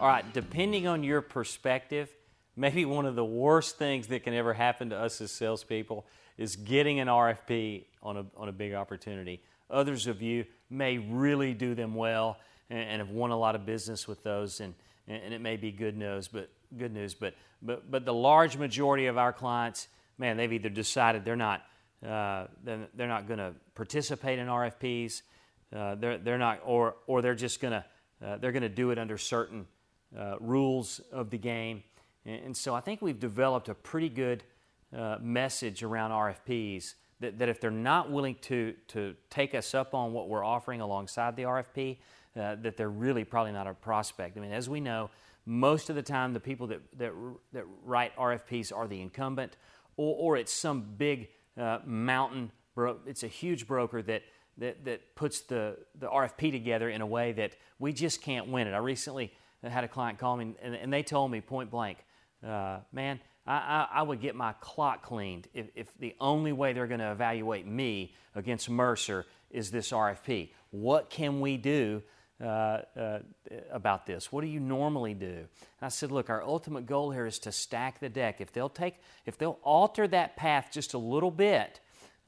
All right, depending on your perspective, maybe one of the worst things that can ever happen to us as salespeople is getting an RFP on a, on a big opportunity. Others of you may really do them well and, and have won a lot of business with those, and, and it may be good news, but good news. But, but, but the large majority of our clients, man, they've either decided they're not, uh, they're not going to participate in RFPs, uh, they're, they're not, or, or they're just going to, uh, they're going to do it under certain uh, rules of the game. And, and, so I think we've developed a pretty good uh, message around RFPs that, that if they're not willing to, to take us up on what we're offering alongside the RFP, uh, that they're really probably not a prospect. I mean, as we know, most of the time the people that, that, that write RFPs are the incumbent, or, or it's some big uh, mountain, bro- it's a huge broker that, that, that puts the, the RFP together in a way that we just can't win it. I recently had a client call me and, and they told me point blank, uh, man, I, I, I, would get my clock cleaned if, if the only way they're going to evaluate me against Mercer is this RFP. What can we do uh, uh, about this? What do you normally do? And I said, look, our ultimate goal here is to stack the deck. If they'll take, if they'll alter that path just a little bit,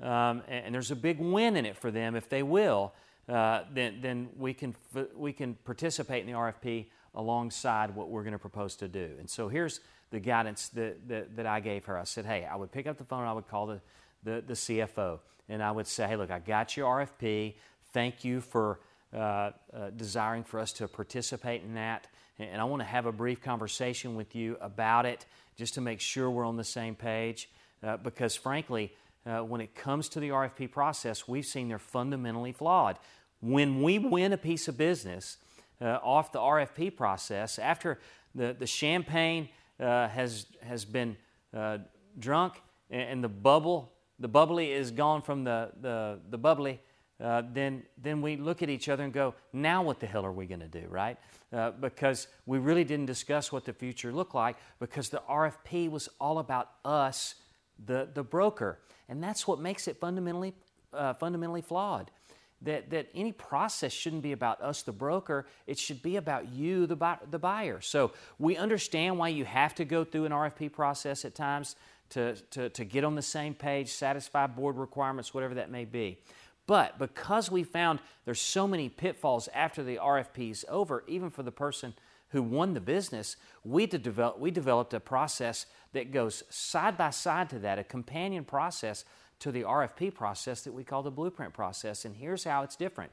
um, and, and, there's a big win in it for them if they will, uh, then, then we can we can participate in the RFP alongside what we're going to propose to do. And so here's the guidance that, that, that I gave her. I said, hey, I would pick up the phone I would call the, the, the CFO and I would say, hey, look, I got your RFP. Thank you for uh, uh, desiring for us to participate in that. And I want to have a brief conversation with you about it just to make sure we're on the same page. Uh, because frankly, uh, when it comes to the RFP process, we've seen they're fundamentally flawed. When we win a piece of business uh, off the RFP process, after the, the champagne uh, has, has been uh, drunk and, and, the bubble, the bubbly is gone from the, the, the bubbly, uh, then, then we look at each other and go, now what the hell are we going to do, right? Uh, because we really didn't discuss what the future looked like because the RFP was all about us, the, the broker. And that's what makes it fundamentally, fundamentally flawed that, that any process shouldn't be about us, the broker. It should be about you, the, the buyer. So we understand why you have to go through an RFP process at times to, to, to get on the same page, satisfy board requirements, whatever that may be. But because we found there's so many pitfalls after the RFP is over, even for the person who won the business, we, develop, we developed a process that goes side by side to that, a companion process to the RFP process that we call the blueprint process. And here's how it's different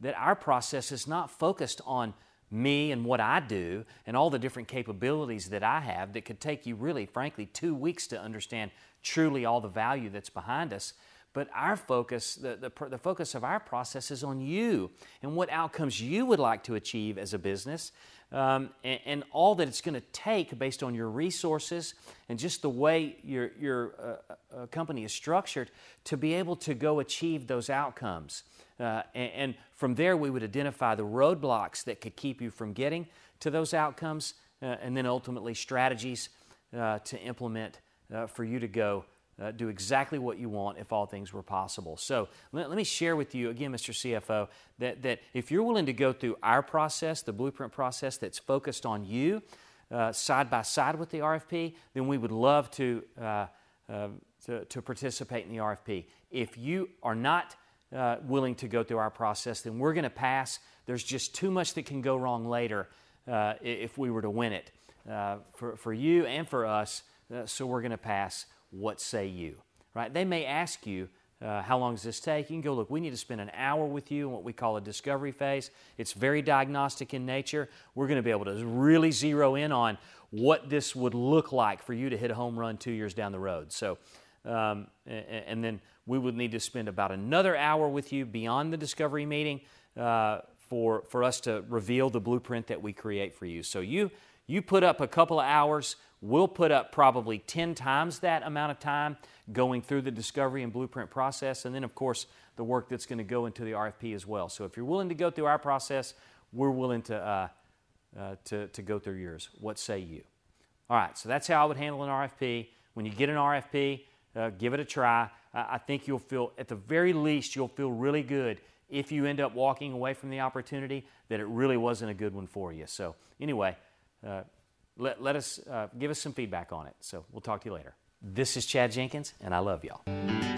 that our process is not focused on me and what I do and all the different capabilities that I have that could take you really, frankly, two weeks to understand truly all the value that's behind us. But our focus, the, the, the, focus of our process is on you and what outcomes you would like to achieve as a business um, and, and, all that it's going to take based on your resources and just the way your, your uh, uh, company is structured to be able to go achieve those outcomes. Uh, and, and, from there, we would identify the roadblocks that could keep you from getting to those outcomes, uh, and then ultimately strategies uh, to implement for you to go uh, do exactly what you want if all things were possible. So let, let, me share with you again, Mr. CFO, that, that if you're willing to go through our process, the blueprint process that's focused on you, uh, side by side with the RFP, then we would love to, uh, uh, to, to, participate in the RFP. If you are not uh, willing to go through our process, then we're going to pass. There's just too much that can go wrong later uh, if we were to win it for, for you and for us, so we're going to pass what say you? Right? They may ask you, uh, how long does this take? You can go, look, we need to spend an hour with you in what we call a discovery phase. It's very diagnostic in nature. We're going to be able to really zero in on what this would look like for you to hit a home run two years down the road. So, um, and, and, then we would need to spend about another hour with you beyond the discovery meeting uh, for, for us to reveal the blueprint that we create for you. So, you, you put up a couple of hours We'll put up probably 10 times that amount of time going through the discovery and blueprint process, and then, of course, the work that's going to go into the RFP as well. So if you're willing to go through our process, we're willing to, uh, uh, to, to go through yours. What say you? All right, so that's how I would handle an RFP. When you get an RFP, uh, give it a try. I think you'll feel, at the very least, you'll feel really good if you end up walking away from the opportunity that it really wasn't a good one for you. So, anyway, uh, let, let us uh, give us some feedback on it. So we'll talk to you later. This is Chad Jenkins, and I love y'all.